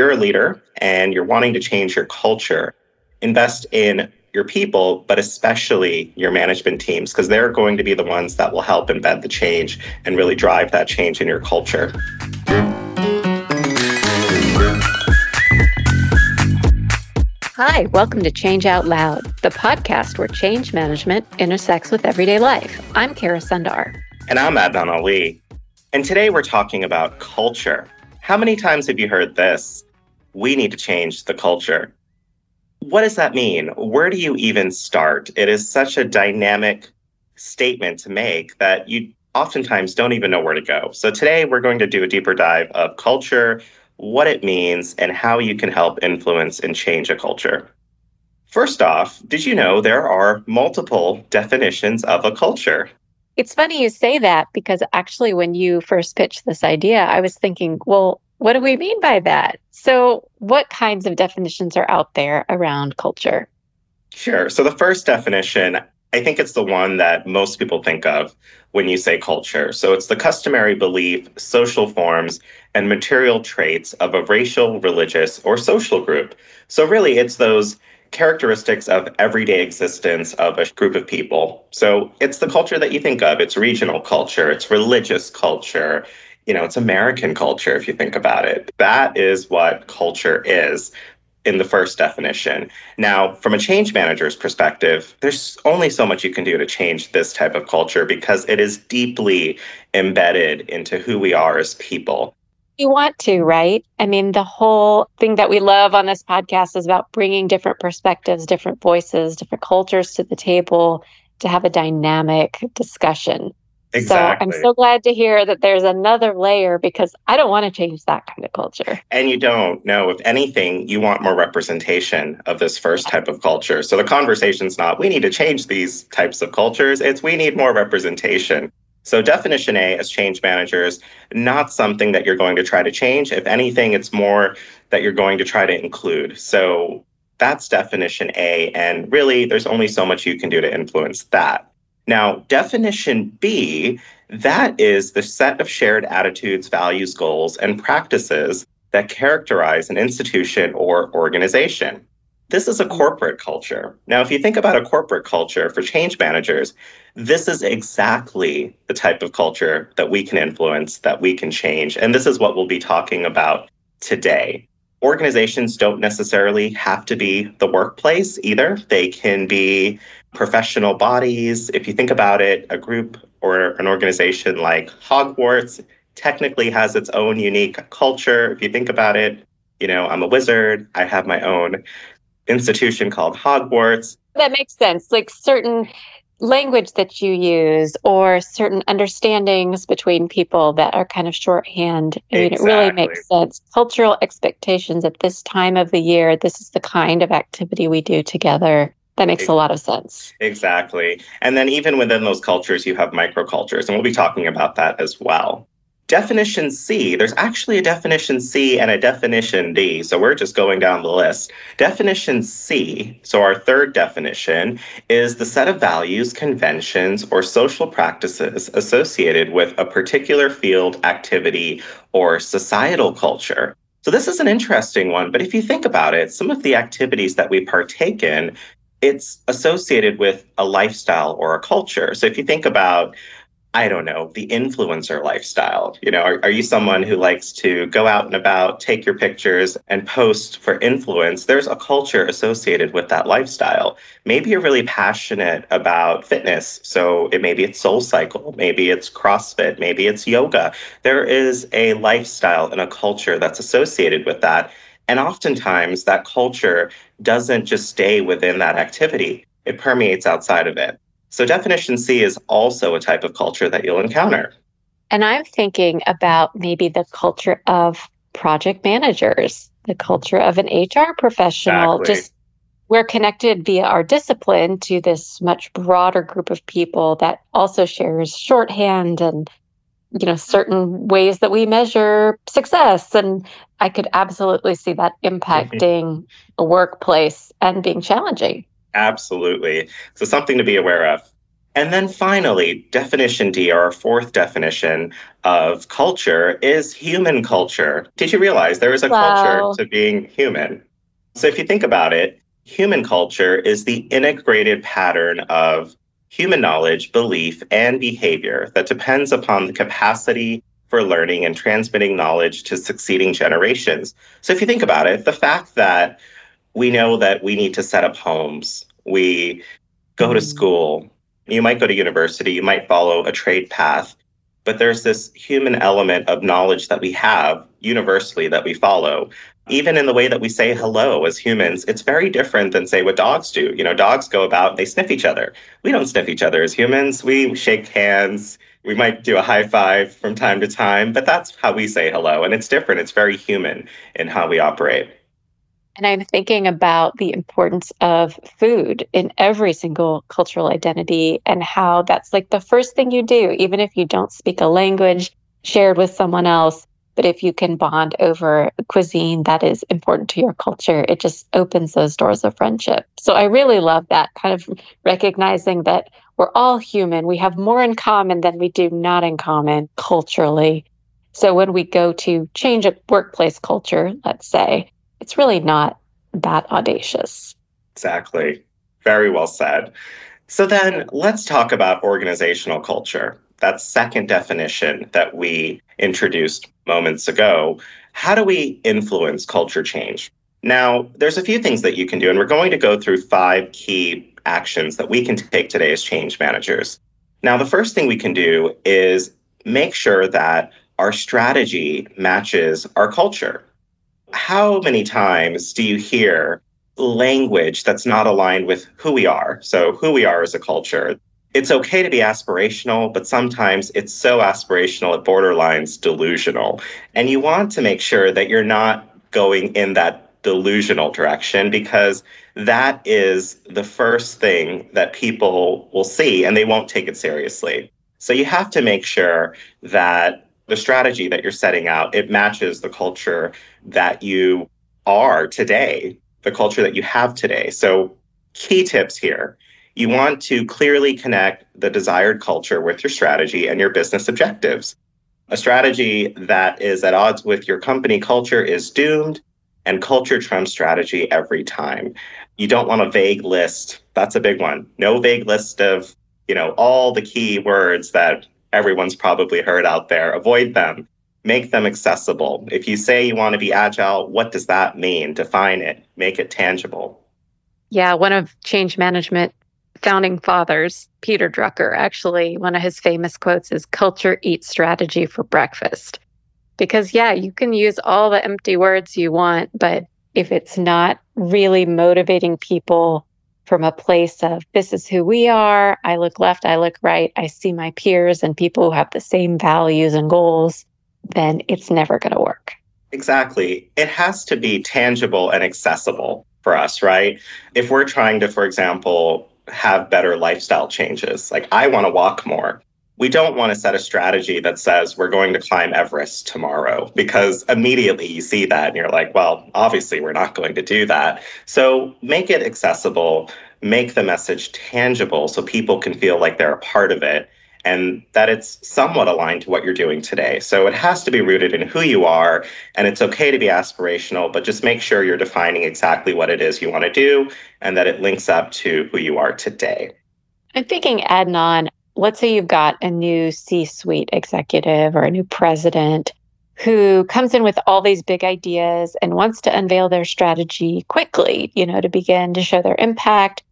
you're a leader and you're wanting to change your culture, invest in your people, but especially your management teams, because they're going to be the ones that will help embed the change and really drive that change in your culture. Hi, welcome to Change Out Loud, the podcast where change management intersects with everyday life. I'm Kara Sundar. And I'm Adnan Ali. And today we're talking about culture. How many times have you heard this? We need to change the culture. What does that mean? Where do you even start? It is such a dynamic statement to make that you oftentimes don't even know where to go. So today we're going to do a deeper dive of culture, what it means, and how you can help influence and change a culture. First off, did you know there are multiple definitions of a culture? It's funny you say that because actually, when you first pitched this idea, I was thinking, well, what do we mean by that? So, what kinds of definitions are out there around culture? Sure. So, the first definition, I think it's the one that most people think of when you say culture. So, it's the customary belief, social forms, and material traits of a racial, religious, or social group. So, really, it's those characteristics of everyday existence of a group of people. So, it's the culture that you think of. It's regional culture, it's religious culture, you know, it's American culture if you think about it. That is what culture is in the first definition. Now, from a change manager's perspective, there's only so much you can do to change this type of culture because it is deeply embedded into who we are as people. You want to, right? I mean, the whole thing that we love on this podcast is about bringing different perspectives, different voices, different cultures to the table to have a dynamic discussion. Exactly. So I'm so glad to hear that there's another layer because I don't want to change that kind of culture. And you don't. No, if anything, you want more representation of this first type of culture. So the conversation's not, we need to change these types of cultures. It's, we need more representation. So definition A as change managers, not something that you're going to try to change. If anything, it's more that you're going to try to include. So that's definition A. And really, there's only so much you can do to influence that. Now, definition B, that is the set of shared attitudes, values, goals, and practices that characterize an institution or organization. This is a mm-hmm. corporate culture. Now, if you think about a corporate culture for change managers, this is exactly the type of culture that we can influence, that we can change. And this is what we'll be talking about today. Organizations don't necessarily have to be the workplace either. They can be professional bodies. If you think about it, a group or an organization like Hogwarts technically has its own unique culture. If you think about it, you know, I'm a wizard, I have my own institution called Hogwarts. That makes sense. Like certain language that you use or certain understandings between people that are kind of shorthand. I mean, exactly. it really makes sense. Cultural expectations at this time of the year, this is the kind of activity we do together. That makes a lot of sense. Exactly. And then even within those cultures, you have microcultures, and we'll be talking about that as well. Definition C, there's actually a definition C and a definition D. So we're just going down the list. Definition C, so our third definition, is the set of values, conventions, or social practices associated with a particular field, activity, or societal culture. So this is an interesting one, but if you think about it, some of the activities that we partake in it's associated with a lifestyle or a culture. So if you think about, I don't know, the influencer lifestyle, you know, are, are you someone who likes to go out and about, take your pictures and post for influence? There's a culture associated with that lifestyle. Maybe you're really passionate about fitness. So it maybe it's SoulCycle, maybe it's CrossFit, maybe it's yoga. There is a lifestyle and a culture that's associated with that. And oftentimes that culture doesn't just stay within that activity, it permeates outside of it. So, definition C is also a type of culture that you'll encounter. And I'm thinking about maybe the culture of project managers, the culture of an HR professional. Exactly. Just we're connected via our discipline to this much broader group of people that also shares shorthand and you know certain ways that we measure success and i could absolutely see that mm-hmm. impacting a workplace and being challenging absolutely so something to be aware of And then finally, definition D, our fourth definition of culture, is human culture. Did you realize there is a wow. culture to being human? So if you think about it, human culture is the integrated pattern of human knowledge, belief, and behavior that depends upon the capacity for learning and transmitting knowledge to succeeding generations. So if you think about it, the fact that we know that we need to set up homes, we go to mm-hmm. school, you might go to university, you might follow a trade path, but there's this human element of knowledge that we have universally that we follow. Even in the way that we say hello as humans, it's very different than, say, what dogs do. You know, dogs go about, they sniff each other. We don't sniff each other as humans. We shake hands. We might do a high five from time to time, but that's how we say hello. And it's different. It's very human in how we operate. And I'm thinking about the importance of food in every single cultural identity and how that's like the first thing you do, even if you don't speak a language shared with someone else. But if you can bond over cuisine that is important to your culture, it just opens those doors of friendship. So I really love that kind of recognizing that we're all human. We have more in common than we do not in common culturally. So when we go to change a workplace culture, let's say, it's really not that audacious. Exactly. Very well said. So then let's talk about organizational culture. That second definition that we introduced moments ago. How do we influence culture change? Now, there's a few things that you can do, and we're going to go through five key actions that we can take today as change managers. Now, the first thing we can do is make sure that our strategy matches our culture how many times do you hear language that's not aligned with who we are? So, who we are as a culture. It's okay to be aspirational, but sometimes it's so aspirational it borderlines delusional. And you want to make sure that you're not going in that delusional direction because that is the first thing that people will see and they won't take it seriously. So you have to make sure that the strategy that you're setting out, it matches the culture that you are today, the culture that you have today. So, key tips here. You want to clearly connect the desired culture with your strategy and your business objectives. A strategy that is at odds with your company culture is doomed, and culture trumps strategy every time. You don't want a vague list. That's a big one. No vague list of, you know, all the key words that everyone's probably heard out there. Avoid them. Make them accessible. If you say you want to be agile, what does that mean? Define it, make it tangible. Yeah, one of change management founding fathers, Peter Drucker, actually, one of his famous quotes is culture eats strategy for breakfast. Because, yeah, you can use all the empty words you want, but if it's not really motivating people from a place of this is who we are. I look left, I look right, I see my peers and people who have the same values and goals, then it's never going to work. Exactly. It has to be tangible and accessible for us, right? If we're trying to, for example, have better lifestyle changes, like I want to walk more. We don't want to set a strategy that says we're going to climb Everest tomorrow because immediately you see that and you're like, well, obviously we're not going to do that. So make it accessible, make the message tangible so people can feel like they're a part of it and that it's somewhat aligned to what you're doing today. So it has to be rooted in who you are and it's okay to be aspirational, but just make sure you're defining exactly what it is you want to do and that it links up to who you are today. I'm thinking, Adnan, let's say you've got a new C suite executive or a new president who comes in with all these big ideas and wants to unveil their strategy quickly, you know, to begin to show their impact.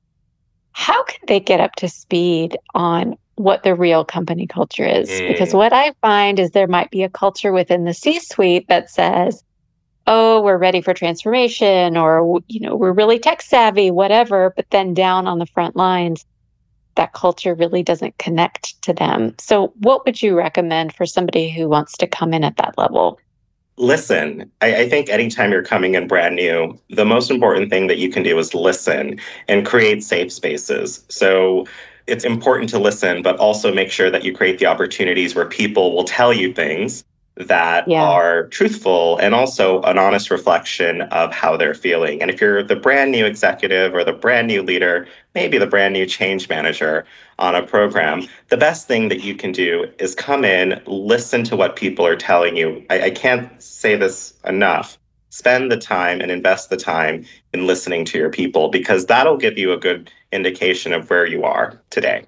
How can they get up to speed on what the real company culture is? Mm. Because what I find is there might be a culture within the C suite that says, oh, we're ready for transformation or, you know, we're really tech savvy, whatever. But then down on the front lines, that culture really doesn't connect to them. So, what would you recommend for somebody who wants to come in at that level? Listen, I, I, think anytime you're coming in brand new, the most important thing that you can do is listen and create safe spaces. So, it's important to listen, but also make sure that you create the opportunities where people will tell you things that yeah. are truthful and also an honest reflection of how they're feeling. And if you're the brand new executive or the brand new leader, maybe the brand new change manager on a program, the best thing that you can do is come in, listen to what people are telling you. I, I can't say this enough. Spend the time and invest the time in listening to your people because that'll give you a good indication of where you are today.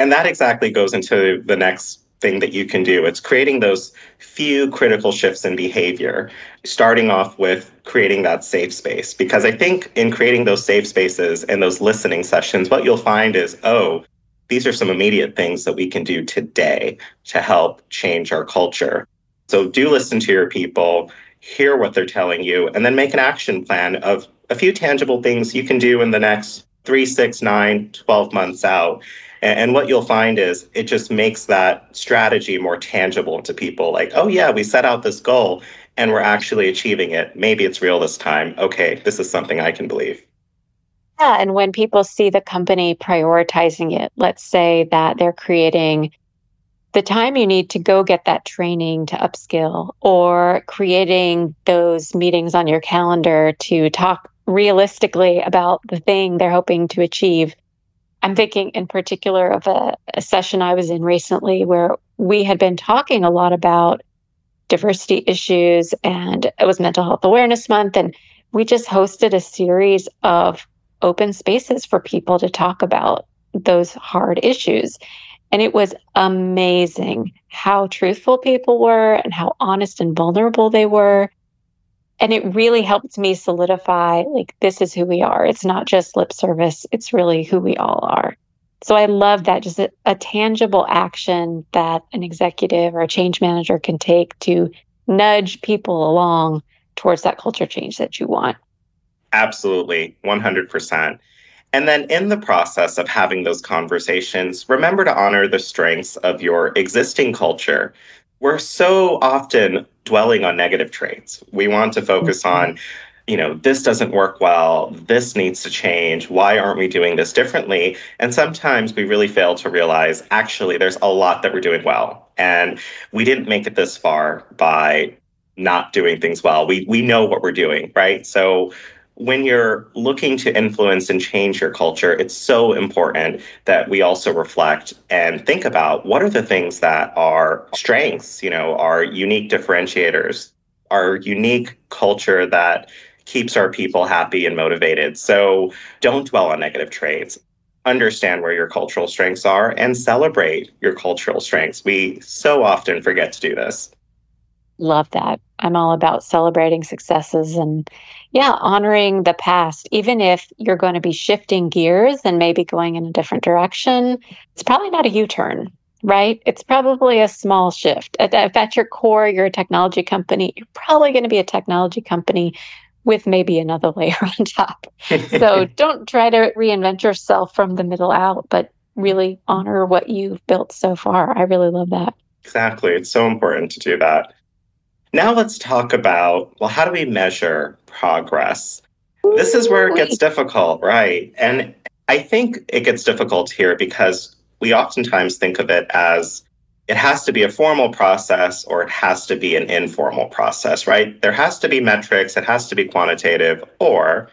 And that exactly goes into the next thing that you can do. It's creating those few critical shifts in behavior, starting off with creating that safe space. Because I think in creating those safe spaces and those listening sessions, what you'll find is, oh, these are some immediate things that we can do today to help change our culture. So do listen to your people, hear what they're telling you, and then make an action plan of a few tangible things you can do in the next three, six, nine, 12 months out and, what you'll find is it just makes that strategy more tangible to people like, oh, yeah, we set out this goal and we're actually achieving it. Maybe it's real this time. Okay, this is something I can believe. Yeah. And when people see the company prioritizing it, let's say that they're creating the time you need to go get that training to upskill or creating those meetings on your calendar to talk realistically about the thing they're hoping to achieve I'm thinking in particular of a, a session I was in recently where we had been talking a lot about diversity issues and it was Mental Health Awareness Month. And we just hosted a series of open spaces for people to talk about those hard issues. And it was amazing how truthful people were and how honest and vulnerable they were. And it really helped me solidify like this is who we are. It's not just lip service. It's really who we all are. So i love that just a, a, tangible action that an executive or a change manager can take to nudge people along towards that culture change that you want. Absolutely. 100% and then in the process of having those conversations remember to honor the strengths of your existing culture we're so often dwelling on negative traits. We want to focus mm-hmm. on, you know, this doesn't work well, this needs to change, why aren't we doing this differently? And sometimes we really fail to realize actually there's a lot that we're doing well. And we didn't make it this far by not doing things well. We we know what we're doing, right? So when you're looking to influence and change your culture, it's so important that we also reflect and think about what are the things that are strengths, you know, our unique differentiators, our unique culture that keeps our people happy and motivated. So don't dwell on negative traits. Understand where your cultural strengths are and celebrate your cultural strengths. We so often forget to do this. Love that. I'm all about celebrating successes and, yeah, honoring the past. Even if you're going to be shifting gears and maybe going in a different direction, it's probably not a U turn, right? It's probably a small shift. If at your core, you're a technology company, you're probably going to be a technology company with maybe another layer on top. so don't try to reinvent yourself from the middle out, but really honor what you've built so far. I really love that. Exactly. It's so important to do that. Now let's talk about well, how do we measure progress? This is where it gets difficult, right? And I think it gets difficult here because we oftentimes think of it as it has to be a formal process or it has to be an informal process, right? There has to be metrics, it has to be quantitative, or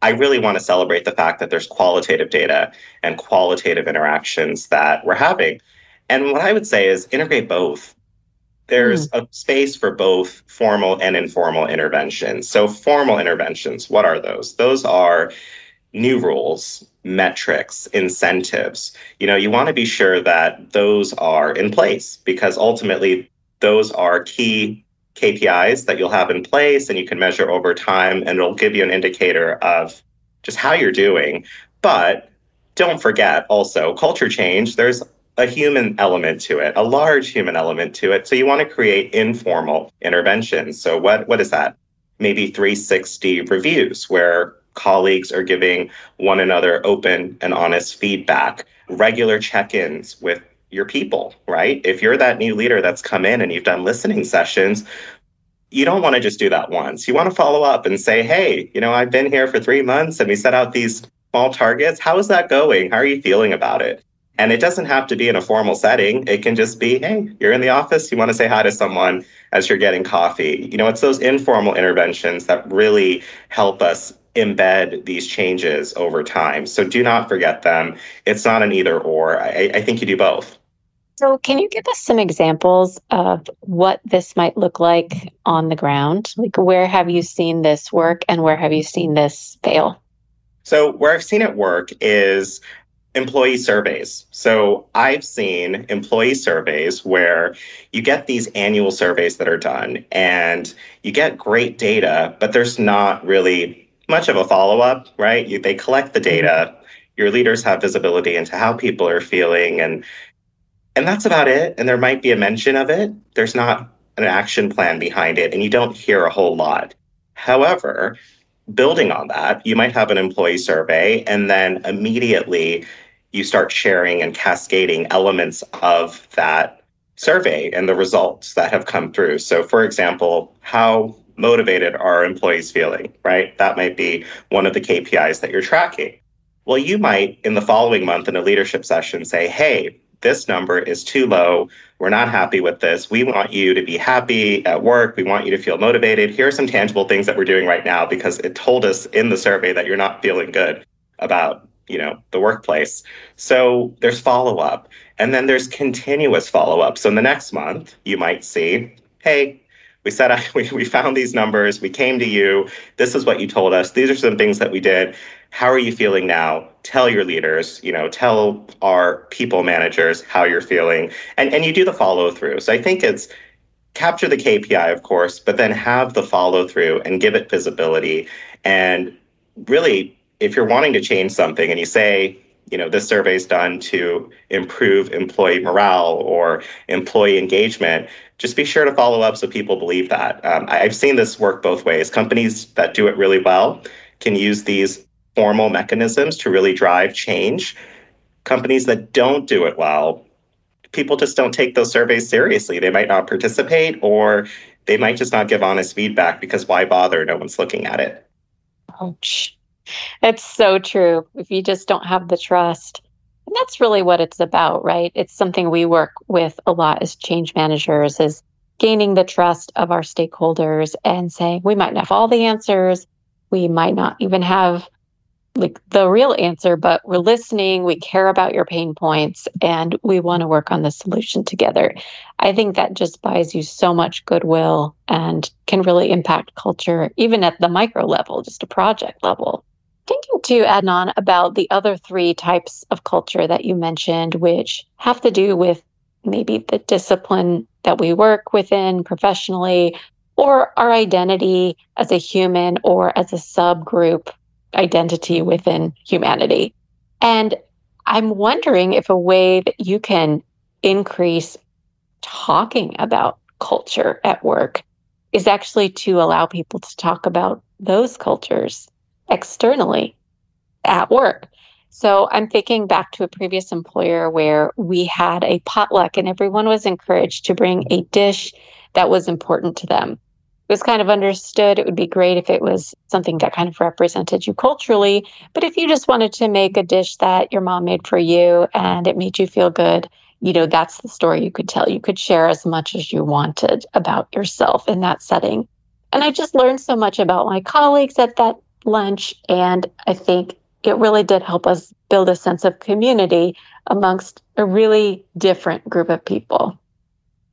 I really want to celebrate the fact that there's qualitative data and qualitative interactions that we're having. And what I would say is integrate both there's mm. a space for both formal and informal interventions. So, formal interventions, what are those? Those are new rules, metrics, incentives. You know, you want to be sure that those are in place because ultimately those are key KPIs that you'll have in place and you can measure over time and it'll give you an indicator of just how you're doing. But don't forget also culture change. There's a human element to it, a large human element to it. So you want to create informal interventions. So what what is that? Maybe 360 reviews where colleagues are giving one another open and honest feedback, regular check-ins with your people, right? If you're that new leader that's come in and you've done listening sessions, you don't want to just do that once. You want to follow up and say, hey, you know, I've been here for three months and we set out these small targets. How is that going? How are you feeling about it? And it doesn't have to be in a formal setting. It can just be, hey, you're in the office, you want to say hi to someone as you're getting coffee. You know, it's those informal interventions that really help us embed these changes over time. So do not forget them. It's not an either or. I, I think you do both. So, can you give us some examples of what this might look like on the ground? Like, where have you seen this work and where have you seen this fail? So, where I've seen it work is employee surveys. So, I've seen employee surveys where you get these annual surveys that are done and you get great data, but there's not really much of a follow up, right? You, they collect the data. Your leaders have visibility into how people are feeling and and that's about it. And there might be a mention of it. There's not an action plan behind it, and you don't hear a whole lot. However, building on that, you might have an employee survey, and then immediately you start sharing and cascading elements of that survey and the results that have come through. So, for example, how motivated are employees feeling, right? That might be one of the KPIs that you're tracking. Well, you might in the following month in a leadership session say, hey, this number is too low. We're not happy with this. We want you to be happy at work. We want you to feel motivated. Here are some tangible things that we're doing right now because it told us in the survey that you're not feeling good about you know the workplace so there's follow up and then there's continuous follow up so in the next month you might see hey we said we, we found these numbers we came to you this is what you told us these are some things that we did how are you feeling now? Tell your leaders you know tell our people managers how you're feeling and and you do the follow through so i think it's capture the kpi of course but then have the follow through and give it visibility. And really if you're wanting to change something and you say you know this survey is done to improve employee morale or employee engagement just be sure to follow up so people believe that. Um, i've seen this work both ways. Companies that do it really well can use these formal mechanisms to really drive change. Companies that don't do it well, people just don't take those surveys seriously. They might not participate or they might just not give honest feedback because why bother? No one's looking at it. Ouch. It's so true. If you just don't have the trust. And that's really what it's about, right? It's something we work with a lot as change managers is gaining the trust of our stakeholders and saying we might not have all the answers. We might not even have like the real answer, but we're listening, we care about your pain points, and we want to work on the solution together. I think that just buys you so much goodwill and can really impact culture, even at the micro level, just a project level. Thinking too, Adnan, about the other three types of culture that you mentioned, which have to do with maybe the discipline that we work within professionally, or our identity as a human or as a subgroup identity within humanity. And I'm wondering if a way that you can increase talking about culture at work is actually to allow people to talk about those cultures externally at work. So I'm thinking back to a previous employer where we had a potluck and everyone was encouraged to bring a dish that was important to them was kind of understood. It would be great if it was something that kind of represented you culturally. But if you just wanted to make a dish that your mom made for you and it made you feel good, you know, that's the story you could tell. You could share as much as you wanted about yourself in that setting. And I just learned so much about my colleagues at that lunch. And I think it really did help us build a sense of community amongst a really different group of people.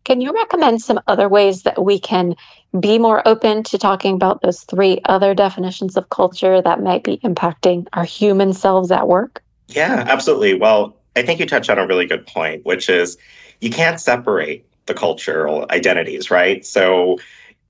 Can you recommend some other ways that we can be more open to talking about those three other definitions of culture that might be impacting our human selves at work? Yeah, absolutely. Well, I think you touched on a really good point, which is you can't separate the cultural identities, right? So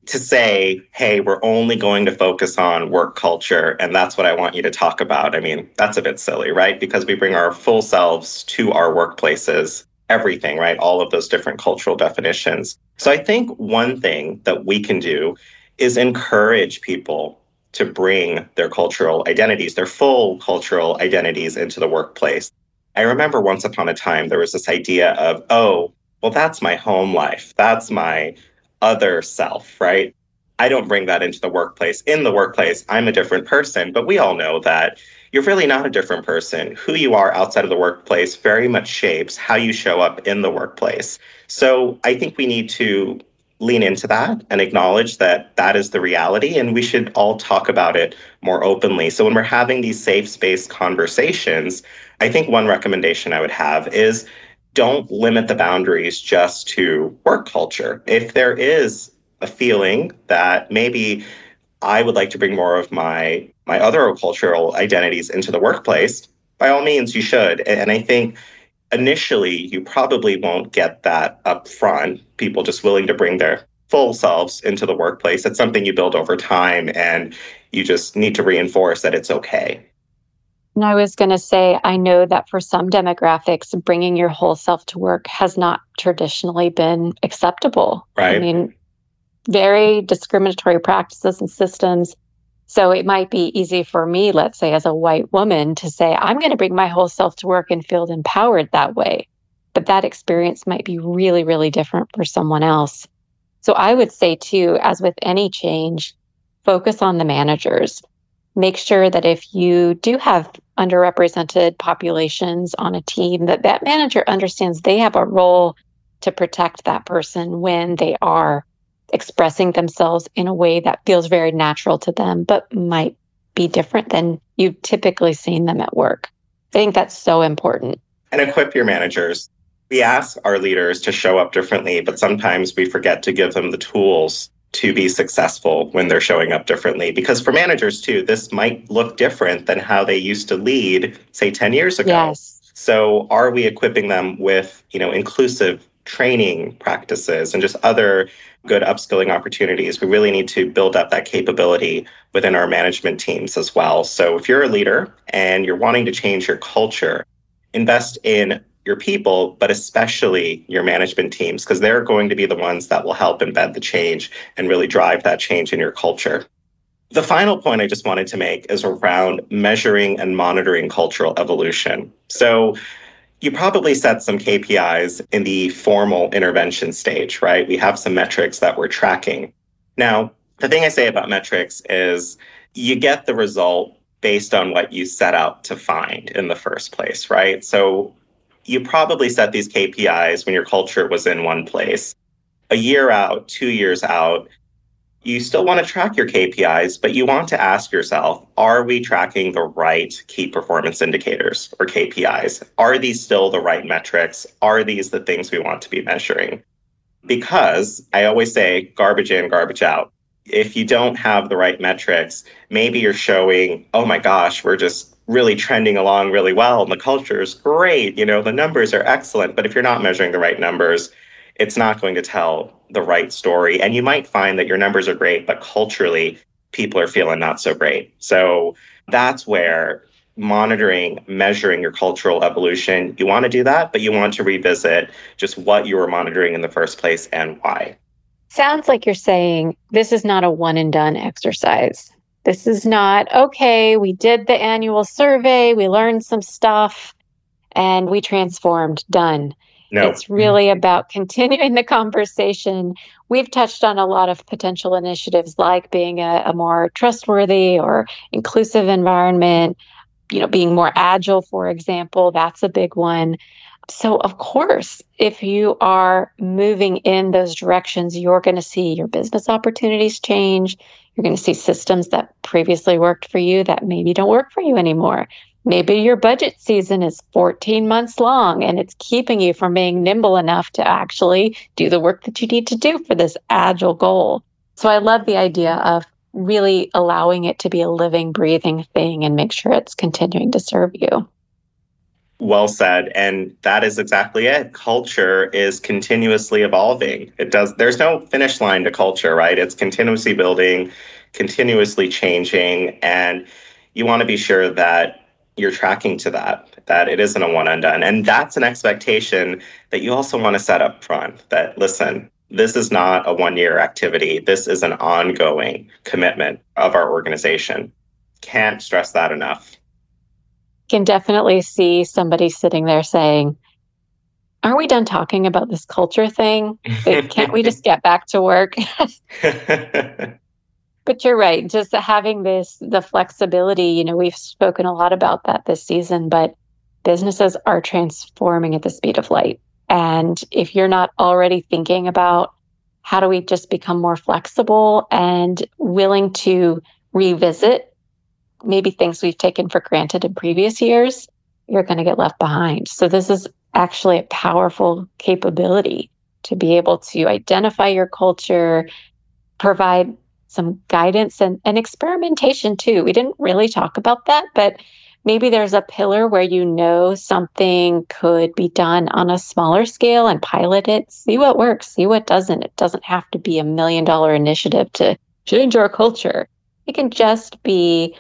to say, hey, we're only going to focus on work culture and that's what I want you to talk about, I mean, that's a bit silly, right? Because we bring our full selves to our workplaces everything, right? All of those different cultural definitions. So I think one thing that we can do is encourage people to bring their cultural identities, their full cultural identities into the workplace. I remember once upon a time there was this idea of, oh, well, that's my home life. That's my other self, right? I don't bring that into the workplace. In the workplace, I'm a different person, but we all know that you're really not a different person. Who you are outside of the workplace very much shapes how you show up in the workplace. So I think we need to lean into that and acknowledge that that is the reality and we should all talk about it more openly. So when we're having these safe space conversations, I think one recommendation I would have is don't limit the boundaries just to work culture. If there is a feeling that maybe I would like to bring more of my my other cultural identities into the workplace, by all means you should. And I think initially you probably won't get that up front, people just willing to bring their full selves into the workplace. It's something you build over time and you just need to reinforce that it's okay. And I was going to say, I know that for some demographics, bringing your whole self to work has not traditionally been acceptable. Right. I mean, very discriminatory practices and systems. So it might be easy for me, let's say, as a white woman, to say, I'm going to bring my whole self to work and feel empowered that way. But that experience might be really, really different for someone else. So I would say, too, as with any change, focus on the managers. Make sure that if you do have underrepresented populations on a team, that that manager understands they have a role to protect that person when they are expressing themselves in a way that feels very natural to them, but might be different than you've typically seen them at work. I think that's so important. And equip your managers. We ask our leaders to show up differently, but sometimes we forget to give them the tools to be successful when they're showing up differently. Because for managers too, this might look different than how they used to lead, say 10 years ago. Yes. So are we equipping them with, you know, inclusive training practices and just other good upskilling opportunities. We really need to build up that capability within our management teams as well. So if you're a leader and you're wanting to change your culture, invest in your people, but especially your management teams, because they're going to be the ones that will help embed the change and really drive that change in your culture. The final point I just wanted to make is around measuring and monitoring cultural evolution. So you probably set some KPIs in the formal intervention stage, right? We have some metrics that we're tracking. Now, the thing I say about metrics is you get the result based on what you set out to find in the first place, right? So you probably set these KPIs when your culture was in one place. A year out, two years out, you still want to track your KPIs, but you want to ask yourself, are we tracking the right key performance indicators or KPIs? Are these still the right metrics? Are these the things we want to be measuring? Because I always say garbage in, garbage out. If you don't have the right metrics, maybe you're showing, oh my gosh, we're just really trending along really well and the culture is great. You know, the numbers are excellent. But if you're not measuring the right numbers, it's not going to tell the right story. And you might find that your numbers are great, but culturally, people are feeling not so great. So that's where monitoring, measuring your cultural evolution, you want to do that, but you want to revisit just what you were monitoring in the first place and why. Sounds like you're saying this is not a one and done exercise. This is not, okay, we did the annual survey, we learned some stuff, and we transformed, done. No. It's really mm-hmm. about continuing the conversation. We've touched on a lot of potential initiatives like being a, a, more trustworthy or inclusive environment, you know, being more agile, for example. That's a big one. So, of course, if you are moving in those directions, you're going to see your business opportunities change. You're going to see systems that previously worked for you that maybe don't work for you anymore. Maybe your budget season is 14 months long and it's keeping you from being nimble enough to actually do the work that you need to do for this agile goal. So I love the idea of really allowing it to be a living, breathing thing and make sure it's continuing to serve you. Well said. And that is exactly it. Culture is continuously evolving. It does, there's no finish line to culture, right? It's continuously building, continuously changing. And you want to be sure that you're tracking to that, that it isn't a one and done. And that's an expectation that you also want to set up front that, listen, this is not a one year activity. This is an ongoing commitment of our organization. Can't stress that enough. Can definitely see somebody sitting there saying, Are we done talking about this culture thing? Can't we just get back to work? but you're right. Just having this, the flexibility, you know, we've spoken a lot about that this season, but businesses are transforming at the speed of light. And if you're not already thinking about how do we just become more flexible and willing to revisit maybe things we've taken for granted in previous years, you're going to get left behind. So, this is actually a powerful capability to be able to identify your culture, provide some guidance and, and experimentation too. We didn't really talk about that, but maybe there's a pillar where you know something could be done on a smaller scale and pilot it, see what works, see what doesn't. It doesn't have to be a million dollar initiative to change our culture. It can just be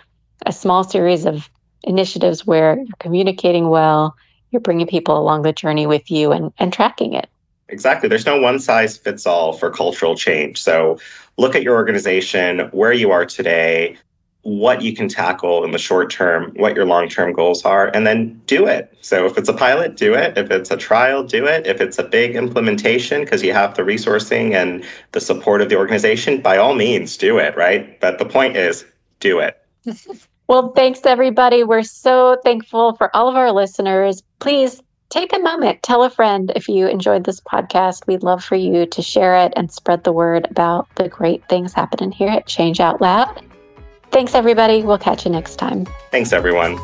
a small series of initiatives where you're communicating well, you're bringing people along the journey with you and, and tracking it. Exactly. There's no one size fits all for cultural change. So look at your organization, where you are today, what you can tackle in the short term, what your long term goals are, and then do it. So if it's a pilot, do it. If it's a trial, do it. If it's a big implementation because you have the resourcing and the support of the organization, by all means, do it, right? But the point is, do it. well, thanks, everybody. We're so thankful for all of our listeners. Please take a moment, tell a friend if you enjoyed this podcast. We'd love for you to share it and spread the word about the great things happening here at Change Out Loud. Thanks, everybody. We'll catch you next time. Thanks, everyone.